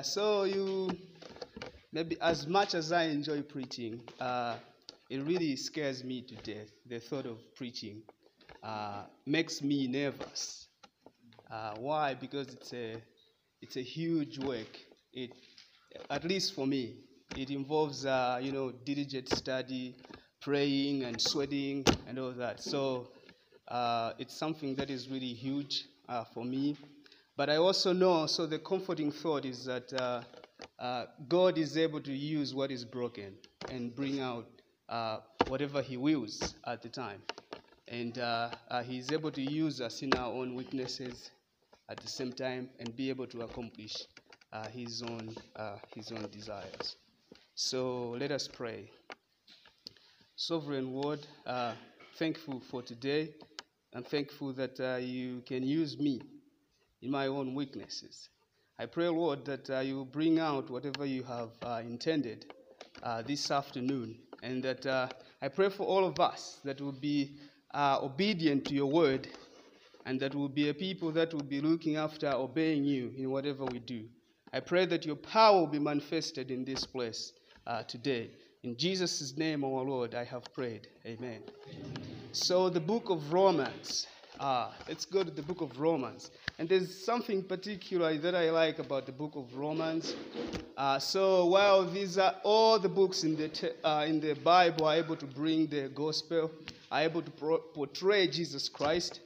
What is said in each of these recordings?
Yeah, so you maybe as much as I enjoy preaching, uh, it really scares me to death. The thought of preaching uh, makes me nervous. Uh, why? Because it's a it's a huge work. It at least for me, it involves uh, you know diligent study, praying and sweating and all that. So uh, it's something that is really huge uh, for me. But I also know, so the comforting thought is that uh, uh, God is able to use what is broken and bring out uh, whatever He wills at the time. And uh, uh, He's able to use us in our own weaknesses at the same time and be able to accomplish uh, His, own, his own desires. So let us pray. Sovereign Word, thankful for today. I'm thankful that you can use me in my own weaknesses. I pray, Lord, that uh, you bring out whatever you have uh, intended uh, this afternoon, and that uh, I pray for all of us that will be uh, obedient to your word, and that will be a people that will be looking after obeying you in whatever we do. I pray that your power will be manifested in this place uh, today. In Jesus' name, our Lord, I have prayed. Amen. So, the book of Romans. Ah, let's go to the book of Romans. And there's something particular that I like about the book of Romans. Uh, so while these are all the books in the, te- uh, in the Bible are able to bring the gospel, are able to pro- portray Jesus Christ,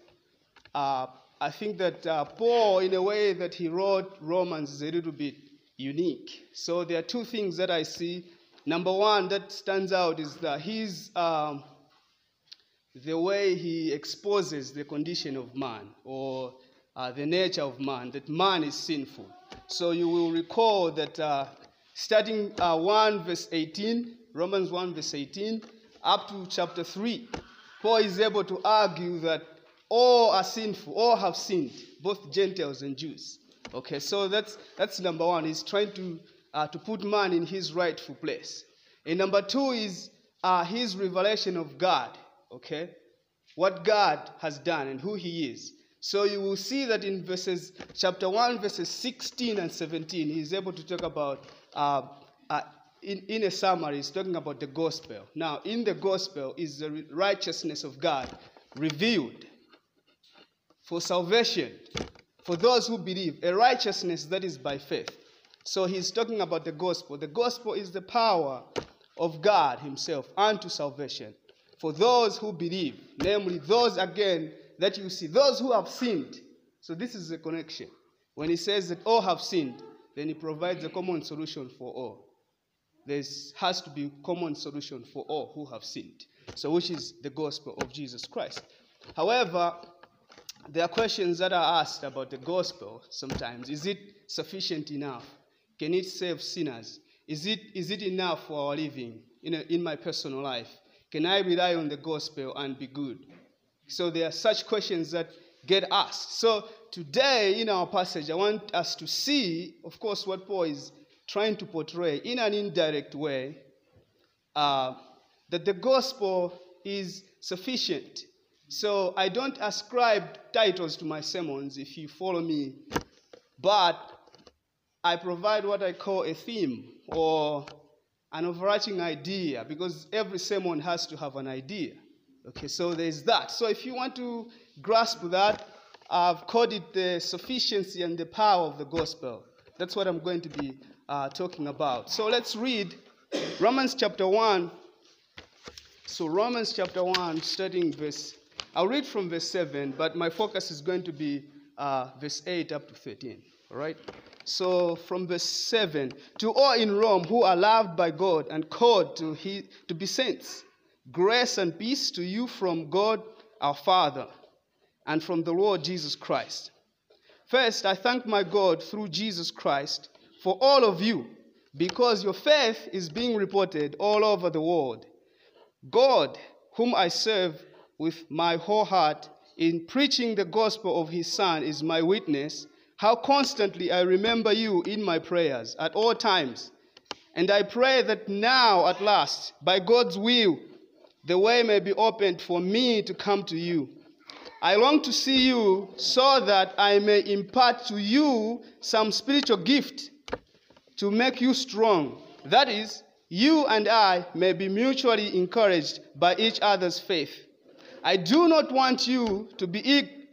uh, I think that uh, Paul, in a way that he wrote Romans, is a little bit unique. So there are two things that I see. Number one that stands out is that his um, the way he exposes the condition of man or uh, the nature of man, that man is sinful. So you will recall that uh, starting uh, 1 verse 18, Romans 1 verse 18, up to chapter 3, Paul is able to argue that all are sinful, all have sinned, both Gentiles and Jews. Okay, so that's, that's number one. He's trying to, uh, to put man in his rightful place. And number two is uh, his revelation of God. Okay, what God has done and who He is. So you will see that in verses chapter 1, verses 16 and 17, he's able to talk about, uh, uh, in, in a summary, he's talking about the gospel. Now, in the gospel is the righteousness of God revealed for salvation, for those who believe, a righteousness that is by faith. So he's talking about the gospel. The gospel is the power of God Himself unto salvation for those who believe, namely those again that you see, those who have sinned. So this is the connection. When he says that all have sinned, then he provides a common solution for all. There has to be a common solution for all who have sinned. So which is the gospel of Jesus Christ. However, there are questions that are asked about the gospel sometimes. Is it sufficient enough? Can it save sinners? Is it, is it enough for our living in, a, in my personal life? Can I rely on the gospel and be good? So there are such questions that get asked. So today in our passage, I want us to see, of course, what Paul is trying to portray in an indirect way uh, that the gospel is sufficient. So I don't ascribe titles to my sermons if you follow me, but I provide what I call a theme or an overarching idea because every sermon has to have an idea. Okay, so there's that. So if you want to grasp that, I've called it the sufficiency and the power of the gospel. That's what I'm going to be uh, talking about. So let's read Romans chapter 1. So, Romans chapter 1, starting verse, I'll read from verse 7, but my focus is going to be uh, verse 8 up to 13. All right? So, from verse 7 To all in Rome who are loved by God and called to, he, to be saints, grace and peace to you from God our Father and from the Lord Jesus Christ. First, I thank my God through Jesus Christ for all of you because your faith is being reported all over the world. God, whom I serve with my whole heart in preaching the gospel of his Son, is my witness how constantly I remember you in my prayers at all times. And I pray that now, at last, by God's will, the way may be opened for me to come to you. I long to see you so that I may impart to you some spiritual gift to make you strong. That is, you and I may be mutually encouraged by each other's faith. I do not want you to be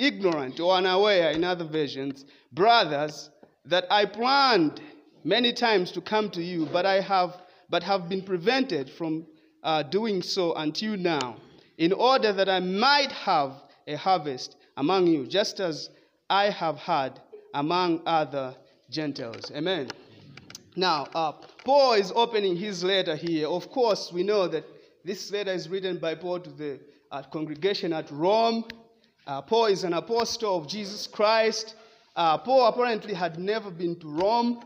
ignorant or unaware, in other versions, brothers, that I planned many times to come to you, but I have, but have been prevented from uh, doing so until now, in order that I might have a harvest among you, just as I have had among other Gentiles. Amen. Now, uh, Paul is opening his letter here. Of course, we know that this letter is written by Paul to the uh, congregation at Rome. Uh, Paul is an apostle of Jesus Christ. Uh, Paul apparently had never been to Rome.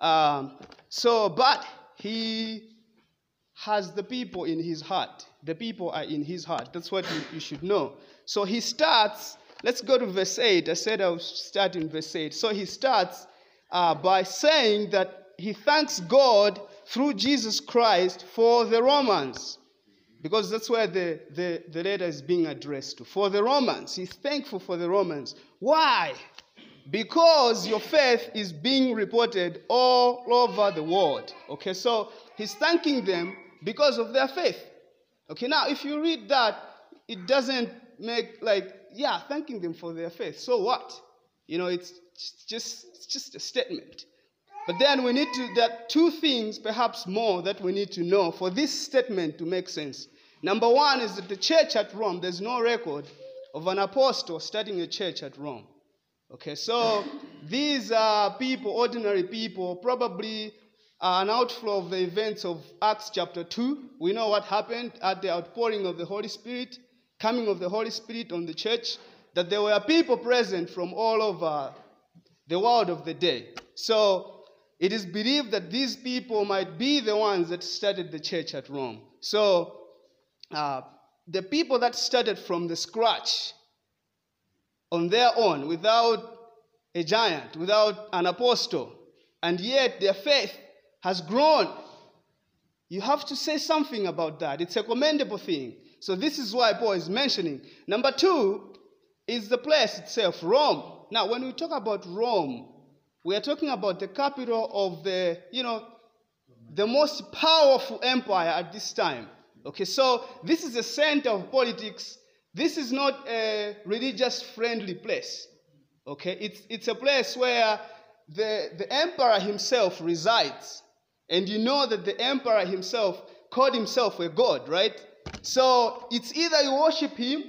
Um, so, but he has the people in his heart. The people are in his heart. That's what you, you should know. So he starts, let's go to verse 8. I said I'll start in verse 8. So he starts uh, by saying that he thanks God through Jesus Christ for the Romans. Because that's where the, the, the letter is being addressed to. For the Romans. He's thankful for the Romans. Why? Because your faith is being reported all over the world. Okay, so he's thanking them because of their faith. Okay, now if you read that, it doesn't make like, yeah, thanking them for their faith. So what? You know, it's just, it's just a statement. But then we need to, there are two things, perhaps more, that we need to know for this statement to make sense. Number one is that the church at Rome, there's no record of an apostle starting a church at Rome. Okay, so these are people, ordinary people, probably an outflow of the events of Acts chapter 2. We know what happened at the outpouring of the Holy Spirit, coming of the Holy Spirit on the church, that there were people present from all over the world of the day. So it is believed that these people might be the ones that started the church at Rome. So uh, the people that started from the scratch on their own, without a giant, without an apostle, and yet their faith has grown. You have to say something about that. It's a commendable thing. So, this is why Paul is mentioning. Number two is the place itself, Rome. Now, when we talk about Rome, we are talking about the capital of the, you know, the most powerful empire at this time. Okay, so this is the center of politics. This is not a religious friendly place. Okay, it's, it's a place where the, the emperor himself resides. And you know that the emperor himself called himself a god, right? So it's either you worship him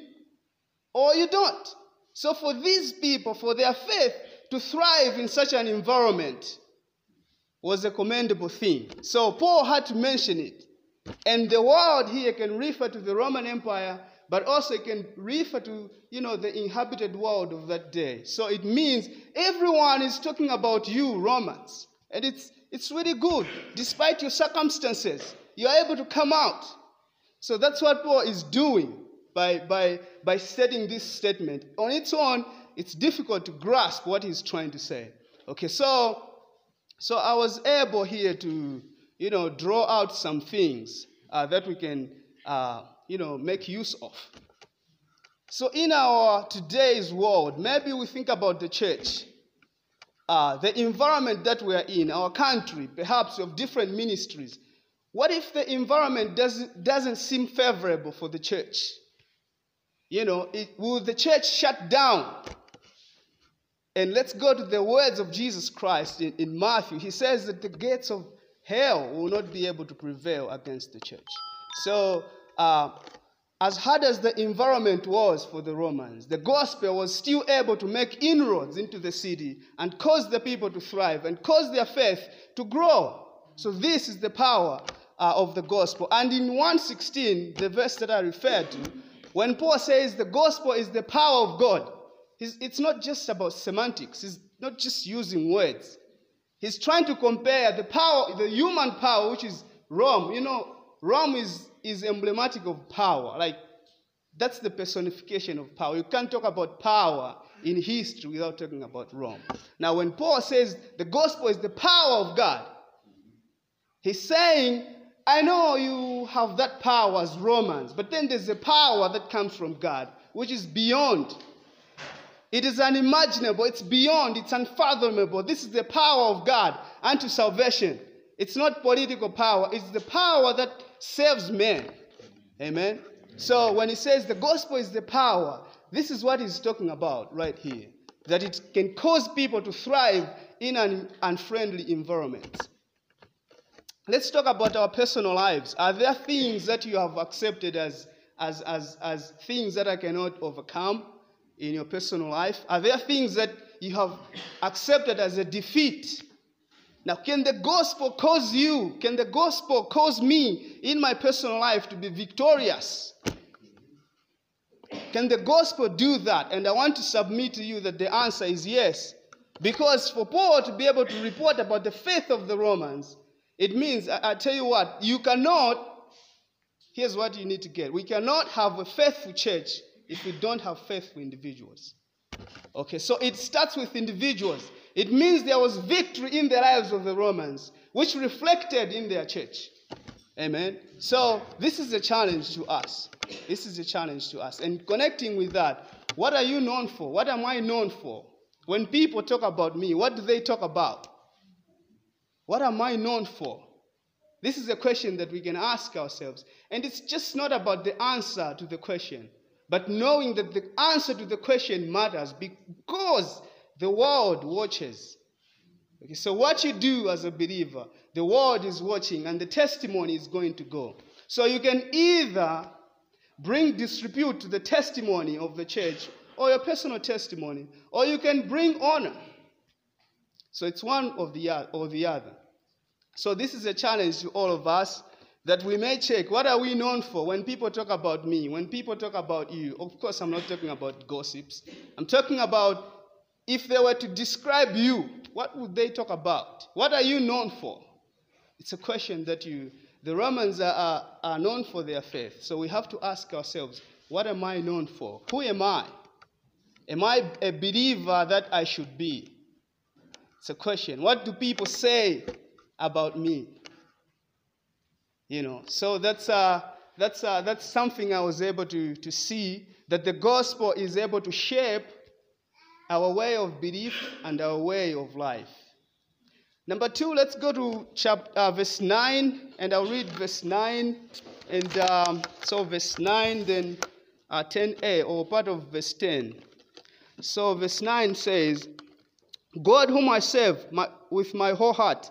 or you don't. So for these people, for their faith to thrive in such an environment was a commendable thing. So Paul had to mention it. And the world here can refer to the Roman Empire, but also it can refer to, you know, the inhabited world of that day. So it means everyone is talking about you, Romans. And it's, it's really good. Despite your circumstances, you're able to come out. So that's what Paul is doing by, by, by setting this statement. On its own, it's difficult to grasp what he's trying to say. Okay, so, so I was able here to you know, draw out some things uh, that we can, uh, you know, make use of. So in our today's world, maybe we think about the church, uh, the environment that we are in, our country, perhaps of different ministries. What if the environment doesn't, doesn't seem favorable for the church? You know, it, will the church shut down? And let's go to the words of Jesus Christ in, in Matthew. He says that the gates of hell will not be able to prevail against the church. So, uh, as hard as the environment was for the Romans, the gospel was still able to make inroads into the city and cause the people to thrive and cause their faith to grow. So, this is the power uh, of the gospel. And in 116, the verse that I referred to, when Paul says the gospel is the power of God, it's not just about semantics, it's not just using words. He's trying to compare the power, the human power, which is Rome. You know, Rome is, is emblematic of power. Like, that's the personification of power. You can't talk about power in history without talking about Rome. Now, when Paul says the gospel is the power of God, he's saying, I know you have that power as Romans, but then there's a power that comes from God, which is beyond It is unimaginable, it's beyond, it's unfathomable. This is the power of God unto salvation. It's not political power, it's the power that saves men. Amen. So when he says the gospel is the power, this is what he's talking about right here. That it can cause people to thrive in an unfriendly environment. Let's talk about our personal lives. Are there things that you have accepted as, as, as, as things that I cannot overcome in your personal life? Are there things that you have accepted as a defeat now, can the gospel cause you, can the gospel cause me in my personal life to be victorious? Can the gospel do that? And I want to submit to you that the answer is yes. Because for Paul to be able to report about the faith of the Romans, it means, I, I tell you what, you cannot, here's what you need to get. We cannot have a faithful church if we don't have faithful individuals. Okay, so it starts with individuals. It means there was victory in the lives of the Romans, which reflected in their church. Amen. So this is a challenge to us. This is a challenge to us. And connecting with that, what are you known for? What am I known for? When people talk about me, what do they talk about? What am I known for? This is a question that we can ask ourselves. And it's just not about the answer to the question, but knowing that the answer to the question matters because the world watches. Okay, so what you do as a believer, the world is watching and the testimony is going to go. So you can either bring disrepute to the testimony of the church or your personal testimony, or you can bring honor. So it's one of the or the other. So this is a challenge to all of us that we may check what are we known for when people talk about me, when people talk about you. Of course, I'm not talking about gossips. I'm talking about if they were to describe you, what would they talk about? What are you known for? It's a question that you, the Romans are, are, are known for their faith. So we have to ask ourselves, what am I known for? Who am I? Am I a believer that I should be? It's a question. What do people say about me? You know, so that's, uh, that's, uh, that's something I was able to, to see that the gospel is able to shape our way of belief and our way of life. Number two, let's go to chapter, uh, verse 9, and I'll read verse 9. And um, so, verse 9, then uh, 10a, or part of verse 10. So, verse 9 says, God, whom I serve my, with my whole heart,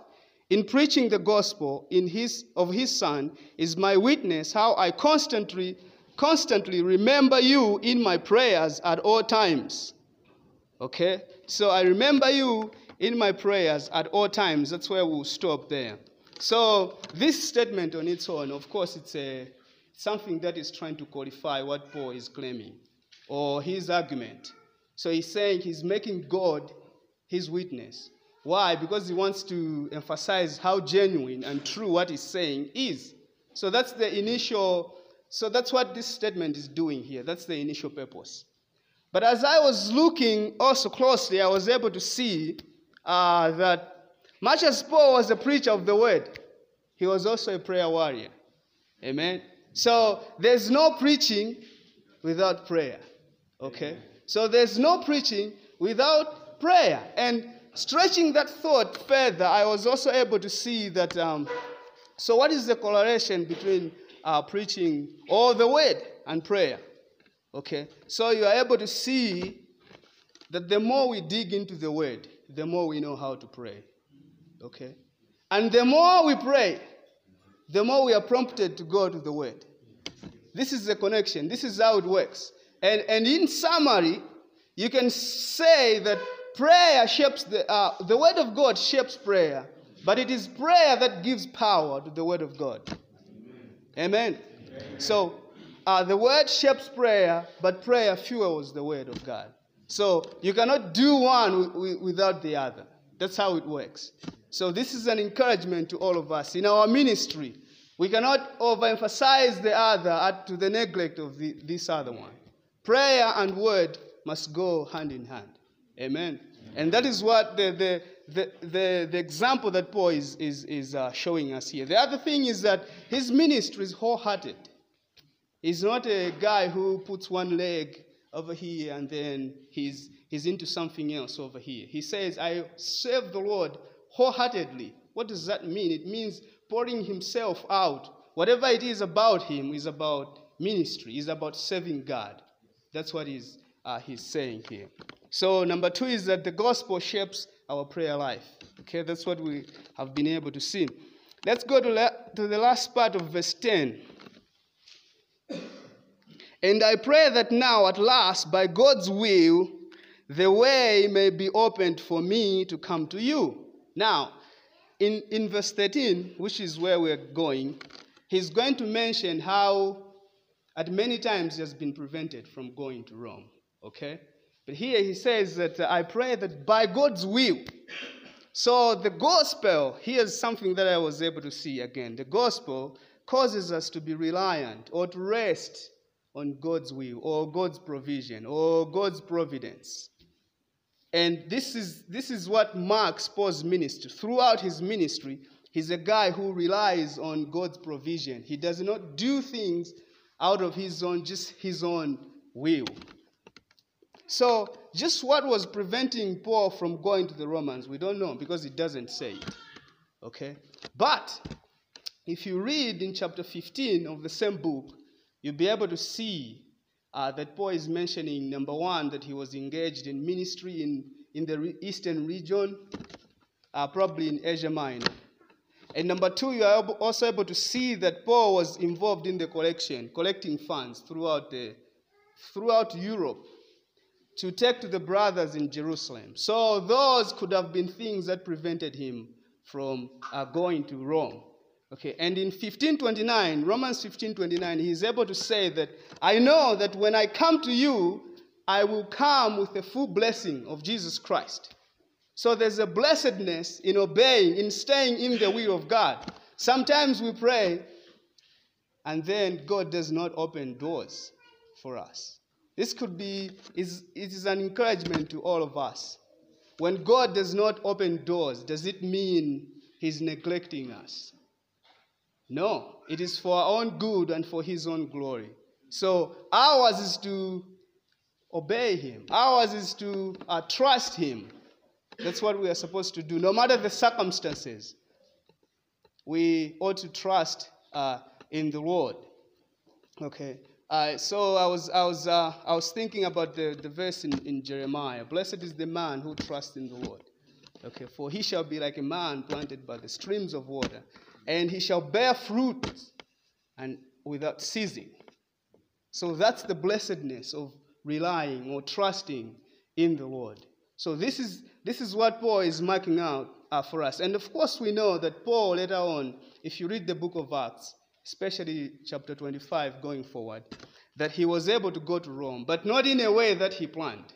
in preaching the gospel in his, of his Son, is my witness how I constantly, constantly remember you in my prayers at all times Okay? So I remember you in my prayers at all times. That's where we'll stop there. So this statement on its own, of course, it's a, something that is trying to qualify what Paul is claiming or his argument. So he's saying he's making God his witness. Why? Because he wants to emphasize how genuine and true what he's saying is. So that's the initial, so that's what this statement is doing here. That's the initial purpose. But as I was looking also closely, I was able to see uh, that much as Paul was a preacher of the word, he was also a prayer warrior. Amen. So there's no preaching without prayer. Okay? So there's no preaching without prayer. And stretching that thought further, I was also able to see that. Um, so, what is the correlation between uh, preaching or the word and prayer? Okay? So you are able to see that the more we dig into the word, the more we know how to pray. Okay? And the more we pray, the more we are prompted to go to the word. This is the connection. This is how it works. And, and in summary, you can say that prayer shapes the, uh, the word of God shapes prayer, but it is prayer that gives power to the word of God. Amen. Amen. So uh, the word shapes prayer, but prayer fuels the word of God. So you cannot do one without the other. That's how it works. So this is an encouragement to all of us in our ministry. We cannot overemphasize the other to the neglect of the, this other one. Prayer and word must go hand in hand. Amen. And that is what the, the, the, the, the example that Paul is, is, is uh, showing us here. The other thing is that his ministry is wholehearted. He's not a guy who puts one leg over here and then he's, he's into something else over here. He says, I serve the Lord wholeheartedly. What does that mean? It means pouring himself out. Whatever it is about him is about ministry, is about serving God. That's what he's, uh, he's saying here. So, number two is that the gospel shapes our prayer life. Okay, that's what we have been able to see. Let's go to, la- to the last part of verse 10. And I pray that now, at last, by God's will, the way may be opened for me to come to you. Now, in, in verse 13, which is where we're going, he's going to mention how at many times he has been prevented from going to Rome. Okay? But here he says that uh, I pray that by God's will. So the gospel, here's something that I was able to see again. The gospel causes us to be reliant or to rest on God's will or God's provision or God's providence. And this is, this is what marks Paul's ministry. Throughout his ministry, he's a guy who relies on God's provision. He does not do things out of his own, just his own will. So, just what was preventing Paul from going to the Romans, we don't know because it doesn't say it. Okay? But if you read in chapter 15 of the same book, you'll be able to see uh, that Paul is mentioning number one, that he was engaged in ministry in, in the re- eastern region, uh, probably in Asia Minor. And number two, you are also able to see that Paul was involved in the collection, collecting funds throughout, the, throughout Europe to take to the brothers in Jerusalem. So those could have been things that prevented him from uh, going to Rome. Okay, and in 1529, Romans 1529, he is able to say that I know that when I come to you, I will come with the full blessing of Jesus Christ. So there's a blessedness in obeying, in staying in the will of God. Sometimes we pray, and then God does not open doors for us. This could be, is, it is an encouragement to all of us. When God does not open doors, does it mean He's neglecting us? No, it is for our own good and for His own glory. So ours is to obey Him, ours is to uh, trust Him. That's what we are supposed to do, no matter the circumstances. We ought to trust uh, in the Lord. Okay. Uh, so I was, I was, uh, I was thinking about the, the verse in, in Jeremiah. Blessed is the man who trusts in the Lord. Okay, for he shall be like a man planted by the streams of water, and he shall bear fruit and without ceasing. So that's the blessedness of relying or trusting in the Lord. So this is this is what Paul is marking out uh, for us. And of course, we know that Paul later on, if you read the book of Acts, especially chapter 25 going forward, that he was able to go to Rome, but not in a way that he planned.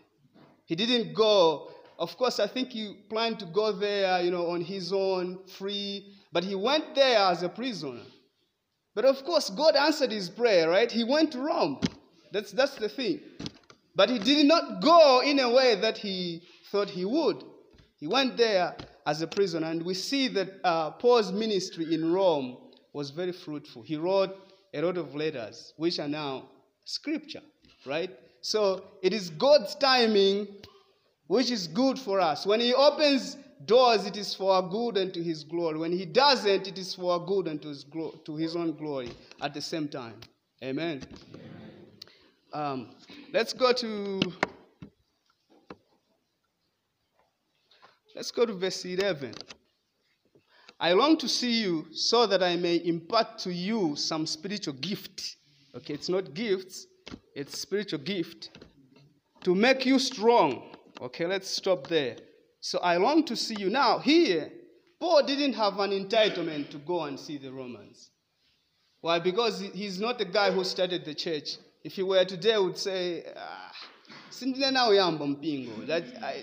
He didn't go, of course, I think he planned to go there, you know, on his own, free, but he went there as a prisoner. But of course, God answered his prayer, right? He went to Rome. That's, that's the thing. But he did not go in a way that he thought he would. He went there as a prisoner, and we see that uh, Paul's ministry in Rome was very fruitful. He wrote a lot of letters, which are now scripture, right? So it is God's timing, which is good for us. When He opens doors, it is for our good and to His glory. When He doesn't, it is for our good and to His, glo- to his own glory at the same time. Amen. Um, let's go to let's go to verse 11. I long to see you so that I may impart to you some spiritual gift. Okay, it's not gifts, it's spiritual gift to make you strong. Okay, let's stop there. So I long to see you. Now, here, Paul didn't have an entitlement to go and see the Romans. Why? Because he's not the guy who started the church. If he were today, would say, ah, that I,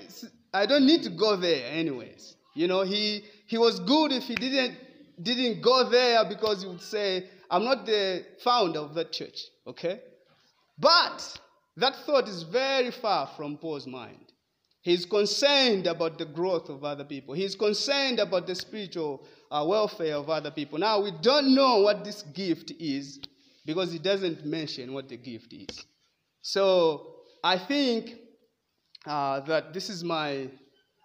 I don't need to go there anyways. You know, he he was good if he didn't didn't go there because he would say, I'm not the founder of that church. Okay? But that thought is very far from Paul's mind. He's concerned about the growth of other people. He's concerned about the spiritual uh, welfare of other people. Now, we don't know what this gift is because he doesn't mention what the gift is. So, I think uh, that this is my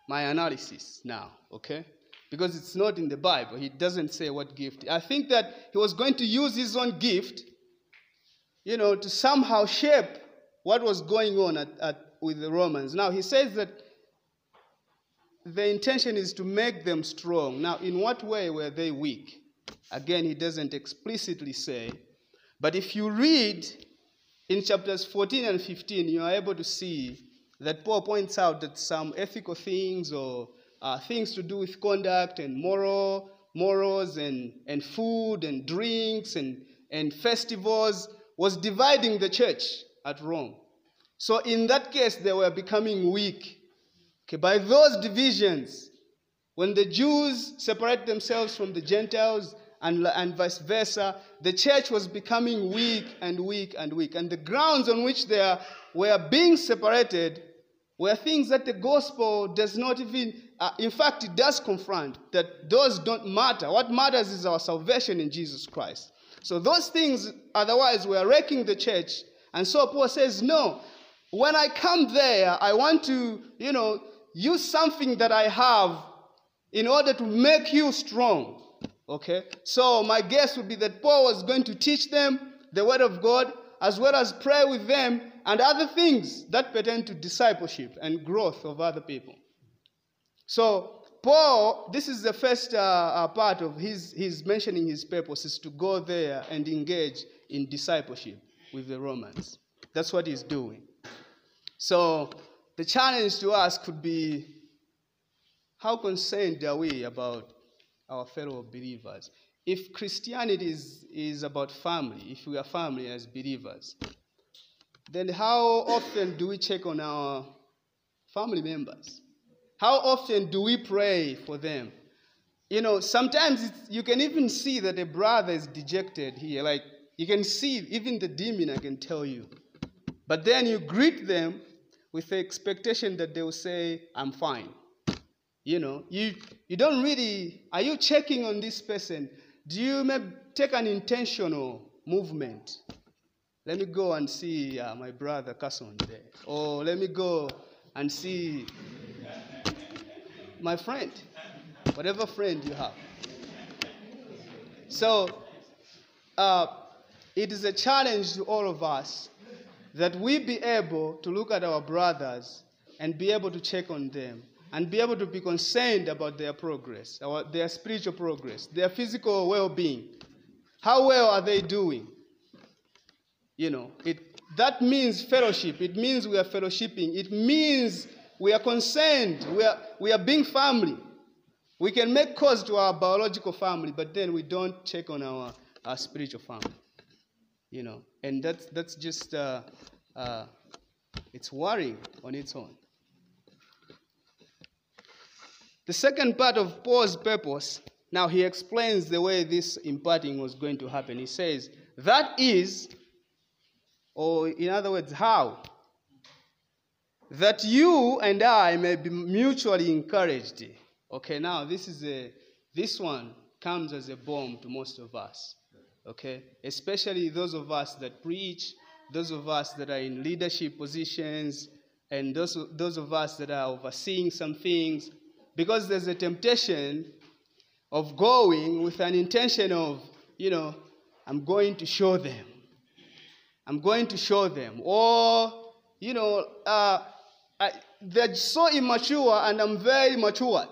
my analysis now, okay? Because it's not in the Bible. He doesn't say what gift. I think that he was going to use his own gift, you know, to somehow shape what was going on at, at, with the Romans. Now, he says that the intention is to make them strong. Now, in what way were they weak? Again, he doesn't explicitly say. But if you read in chapters 14 and 15, you are able to see that Paul points out that some ethical things or uh, things to do with conduct and moral, morals and, and food and drinks and, and festivals was dividing the church at Rome. So in that case, they were becoming weak. Okay, by those divisions, when the Jews separate themselves from the Gentiles and, and vice versa, the church was becoming weak and weak and weak. And the grounds on which they were being separated were things that the gospel does not even, uh, in fact, it does confront that those don't matter. What matters is our salvation in Jesus Christ. So those things, otherwise, we are wrecking the church. And so Paul says, no, when I come there, I want to, you know, use something that I have in order to make you strong. Okay? So my guess would be that Paul was going to teach them the word of God as well as pray with them and other things that pertain to discipleship and growth of other people. So, Paul, this is the first uh, uh, part of his, his mentioning his purpose is to go there and engage in discipleship with the Romans. That's what he's doing. So, the challenge to us could be how concerned are we about our fellow believers? If Christianity is, is about family, if we are family as believers, then how often do we check on our family members? How often do we pray for them? You know, sometimes you can even see that a brother is dejected here. Like, you can see even the demon, I can tell you. But then you greet them with the expectation that they will say, I'm fine. You know, you, you don't really, are you checking on this person? Do you maybe take an intentional movement? Let me go and see uh, my brother Carson there. Or let me go and see my friend, whatever friend you have. So, uh, it is a challenge to all of us that we be able to look at our brothers and be able to check on them and be able to be concerned about their progress, their spiritual progress, their physical well being. How well are they doing? You know, it, that means fellowship. It means we are fellowshipping. It means we are concerned. We are, we are being family. We can make calls to our biological family, but then we don't check on our, our spiritual family. You know, and that's, that's just, uh, uh, it's worrying on its own. The second part of Paul's purpose, now he explains the way this imparting was going to happen. He says, that is or, in other words, how? That you and I may be mutually encouraged. Okay, now this is a this one comes as a bomb to most of us. Okay, especially those of us that preach, those of us that are in leadership positions, and those those of us that are overseeing some things, because there's a temptation of going with an intention of, you know, I'm going to show them. I'm going to show them. Or, you know, uh, They're so immature and I'm very matured.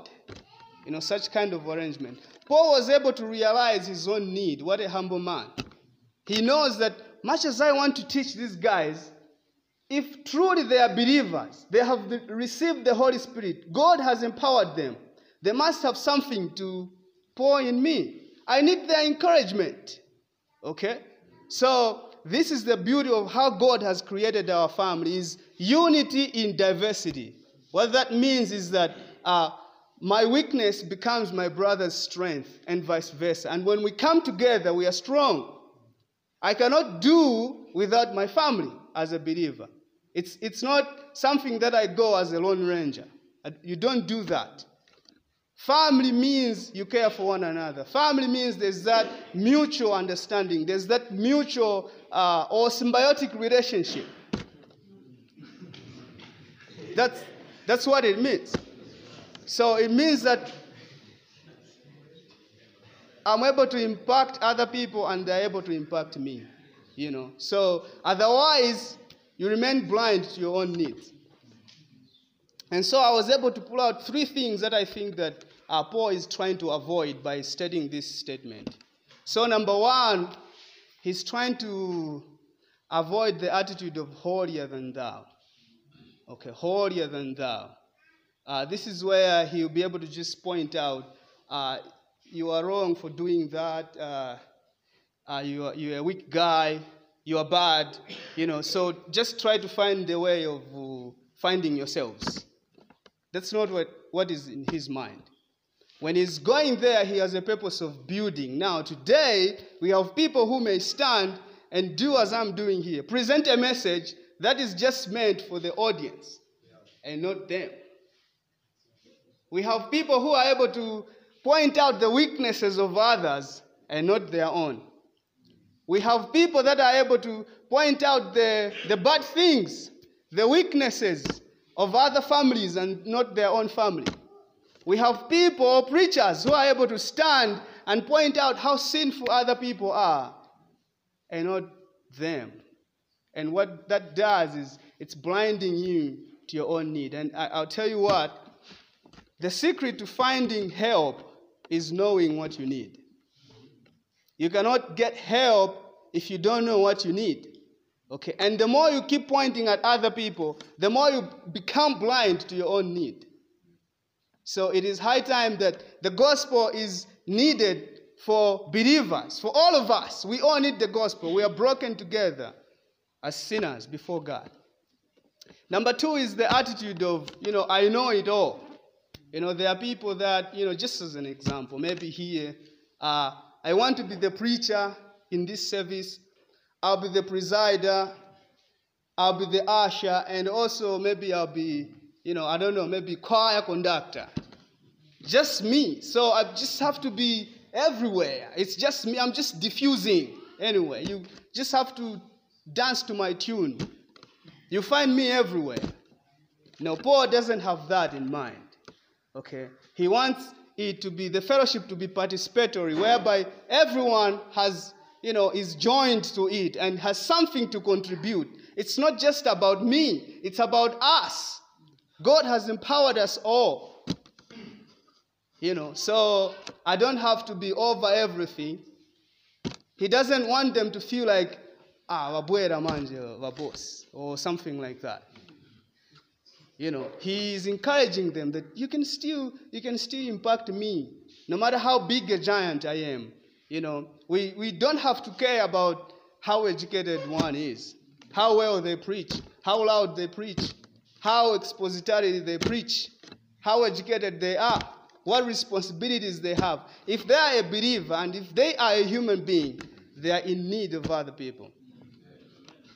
You know, such kind of arrangement. Paul was able to realize his own need. What a humble man. He knows that much as I want to teach these guys, if truly they are believers, they have received the Holy Spirit, God has empowered them, they must have something to pour in me. I need their encouragement. Okay? So this is the beauty of how God has created our family is unity in diversity. What that means is that uh, my weakness becomes my brother's strength and vice versa. And when we come together, we are strong. I cannot do without my family as a believer. It's, it's not something that I go as a lone ranger. You don't do that. Family means you care for one another. Family means there's that mutual understanding, there's that mutual uh, or symbiotic relationship. That's, that's what it means. So it means that I'm able to impact other people and they're able to impact me. You know. So otherwise, you remain blind to your own needs. And so I was able to pull out three things that I think that uh, Paul is trying to avoid by stating this statement. So number one, he's trying to avoid the attitude of holier than thou. Okay, holier than thou. Uh, this is where he'll be able to just point out uh, you are wrong for doing that. Uh, uh, you are, you're a weak guy. You are bad. You know, so just try to find a way of uh, finding yourselves. That's not what, what is in his mind. When he's going there, he has a purpose of building. Now, today, we have people who may stand and do as I'm doing here present a message that is just meant for the audience and not them. We have people who are able to point out the weaknesses of others and not their own. We have people that are able to point out the, the bad things, the weaknesses of other families and not their own family. We have people, preachers, who are able to stand and point out how sinful other people are and not them. And what that does is it's blinding you to your own need. And I, will tell you what, the secret to finding help is knowing what you need. You cannot get help if you don't know what you need. Okay, and the more you keep pointing at other people, the more you become blind to your own need. So it is high time that the gospel is needed for believers, for all of us. We all need the gospel. We are broken together as sinners before God. Number two is the attitude of, you know, I know it all. You know, there are people that, you know, just as an example, maybe here, uh, I want to be the preacher in this service, I'll be the presider, I'll be the usher, and also maybe I'll be, you know, I don't know, maybe choir conductor. Just me. So I just have to be everywhere. It's just me. I'm just diffusing anyway. You just have to dance to my tune. You find me everywhere. Now, Paul doesn't have that in mind. Okay? He wants it to be the fellowship to be participatory, whereby everyone has, you know, is joined to it and has something to contribute. It's not just about me, it's about us. God has empowered us all. You know, so I don't have to be over everything. He doesn't want them to feel like, ah, wabwera manje, boss, or something like that. You know, he is encouraging them that you can still you can still impact me, no matter how big a giant I am. You know, we, we don't have to care about how educated one is, how well they preach, how loud they preach, how expository they preach, how educated they are, what responsibilities they have. If they are a believer and if they are a human being, they are in need of other people.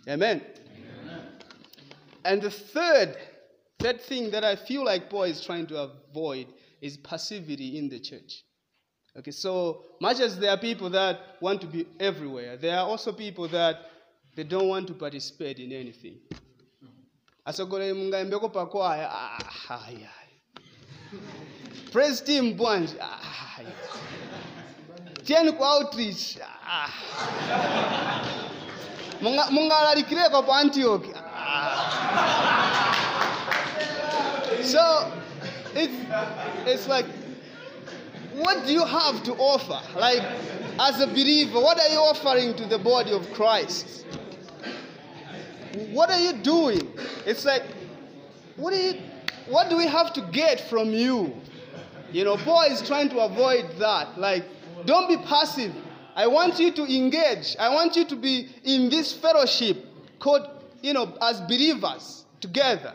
Amen. Amen. And the third Third thing that I feel like Paul is trying to avoid is passivity in the church. Okay, so much as there are people that want to be everywhere, there are also people that they don't want to participate in anything. asogolere mungayembeko pakwaya ahaya ah, ah, ah, praise team bwanji ahaya tieni ku outreach mungalalikireko pa antioch So it's it's like what do you have to offer? Like as a believer, what are you offering to the body of Christ? What are you doing? It's like what do you what do we have to get from you? You know, Paul is trying to avoid that. Like, don't be passive. I want you to engage. I want you to be in this fellowship called, you know, as believers together.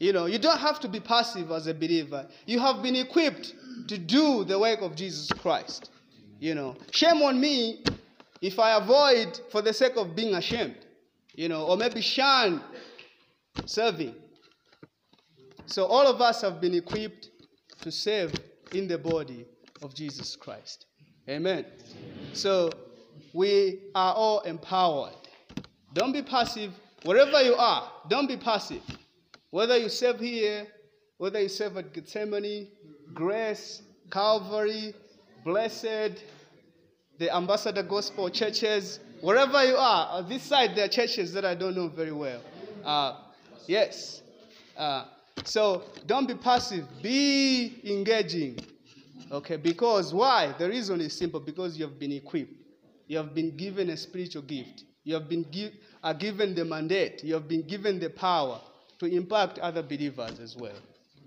You know, you don't have to be passive as a believer. You have been equipped to do the work of Jesus Christ. You know, shame on me if I avoid for the sake of being ashamed. You know, or maybe shun serving. So all of us have been equipped to serve in the body of Jesus Christ. Amen. So we are all empowered. Don't be passive. Wherever you are, don't be passive. Whether you serve here, whether you serve at Gethsemane, Grace, Calvary, Blessed, the Ambassador Gospel churches, wherever you are, on this side there are churches that I don't know very well. Uh, yes. Uh, so don't be passive, be engaging. Okay, because why? The reason is simple because you have been equipped, you have been given a spiritual gift, you have been give, given the mandate, you have been given the power to impact other believers as well.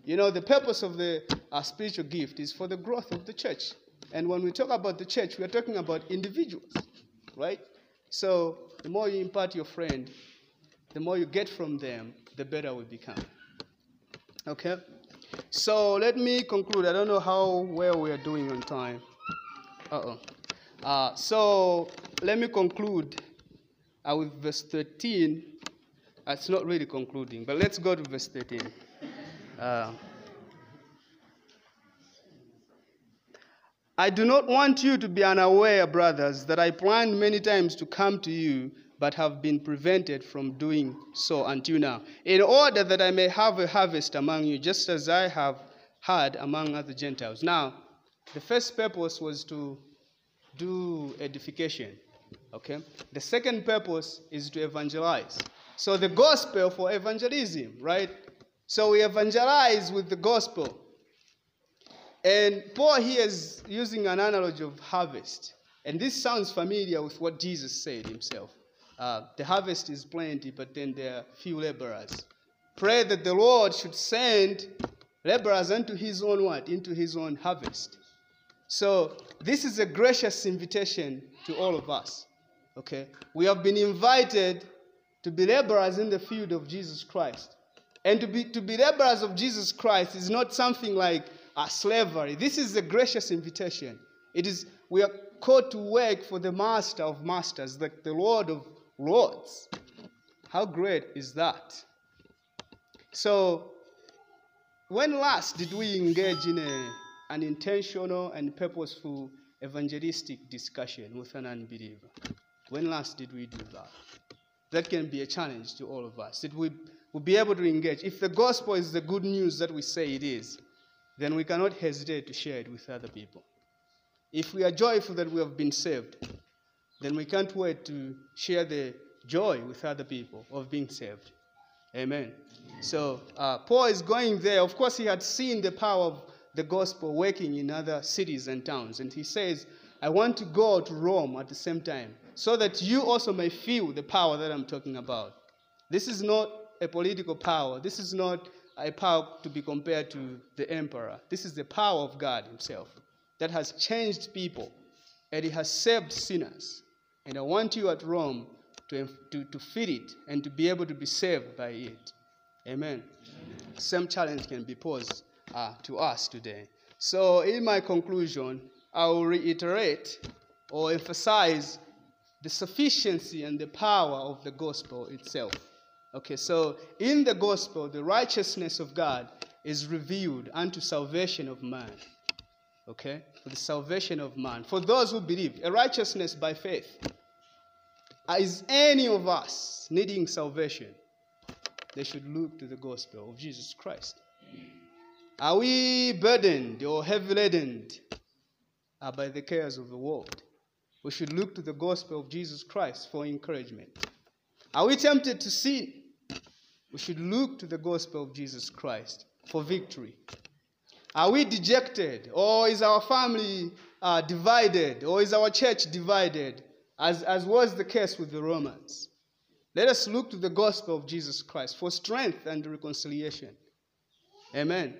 You know, the purpose of the uh, spiritual gift is for the growth of the church. And when we talk about the church, we are talking about individuals, right? So the more you impart your friend, the more you get from them, the better we become. Okay? So let me conclude. I don't know how well we are doing on time. Uh-oh. Uh, so let me conclude uh, with verse 13. Uh, it's not really concluding, but let's go to verse 13. Uh, I do not want you to be unaware, brothers, that I planned many times to come to you, but have been prevented from doing so until now, in order that I may have a harvest among you, just as I have had among other Gentiles. Now, the first purpose was to do edification. Okay? The second purpose is to evangelize. So the gospel for evangelism, right? So we evangelize with the gospel. And Paul here is using an analogy of harvest. And this sounds familiar with what Jesus said himself. Uh, the harvest is plenty, but then there are few laborers. Pray that the Lord should send laborers into his own what? Into his own harvest. So this is a gracious invitation to all of us. Okay? We have been invited to be laborers in the field of Jesus Christ. And to be, to be laborers of Jesus Christ is not something like a slavery. This is a gracious invitation. It is we are called to work for the master of masters, like the Lord of lords. How great is that? So, when last did we engage in a, an intentional and purposeful evangelistic discussion with an unbeliever? When last did we do that? That can be a challenge to all of us. That we will be able to engage. If the gospel is the good news that we say it is, then we cannot hesitate to share it with other people. If we are joyful that we have been saved, then we can't wait to share the joy with other people of being saved. Amen. So uh, Paul is going there. Of course, he had seen the power of the gospel working in other cities and towns. And he says, I want to go to Rome at the same time so that you also may feel the power that I'm talking about. This is not a political power. This is not a power to be compared to the emperor. This is the power of God Himself that has changed people and it has saved sinners. And I want you at Rome to, to, to feel it and to be able to be saved by it. Amen. Amen. Same challenge can be posed uh, to us today. So, in my conclusion, I will reiterate or emphasize the sufficiency and the power of the gospel itself. Okay, so in the gospel, the righteousness of God is revealed unto salvation of man. Okay, for the salvation of man. For those who believe, a righteousness by faith. Is any of us needing salvation? They should look to the gospel of Jesus Christ. Are we burdened or heavy laden uh, by the cares of the world? We should look to the gospel of Jesus Christ for encouragement. Are we tempted to sin? We should look to the gospel of Jesus Christ for victory. Are we dejected? Or is our family uh, divided? Or is our church divided? As, as was the case with the Romans. Let us look to the gospel of Jesus Christ for strength and reconciliation. Amen. Amen.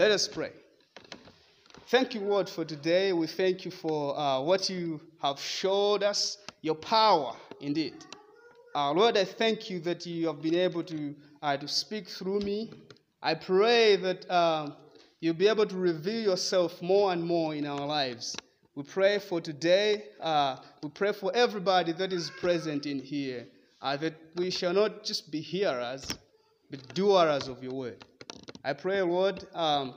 Let us pray. Thank you, Lord, for today. We thank you for uh, what you have showed us, your power indeed. Uh, Lord, I thank you that you have been able to, uh, to speak through me. I pray that uh, you'll be able to reveal yourself more and more in our lives. We pray for today. Uh, we pray for everybody that is present in here, uh, that we shall not just be hearers, but doers of your word. I pray, Lord, um,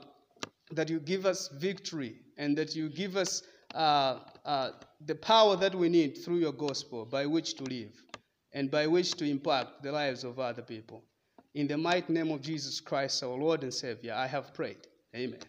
that you give us victory and that you give us uh, the power that we need through your gospel by which to live and by which to impact the lives of other people. In the mighty name of Jesus Christ, our Lord and Savior, I have prayed. Amen.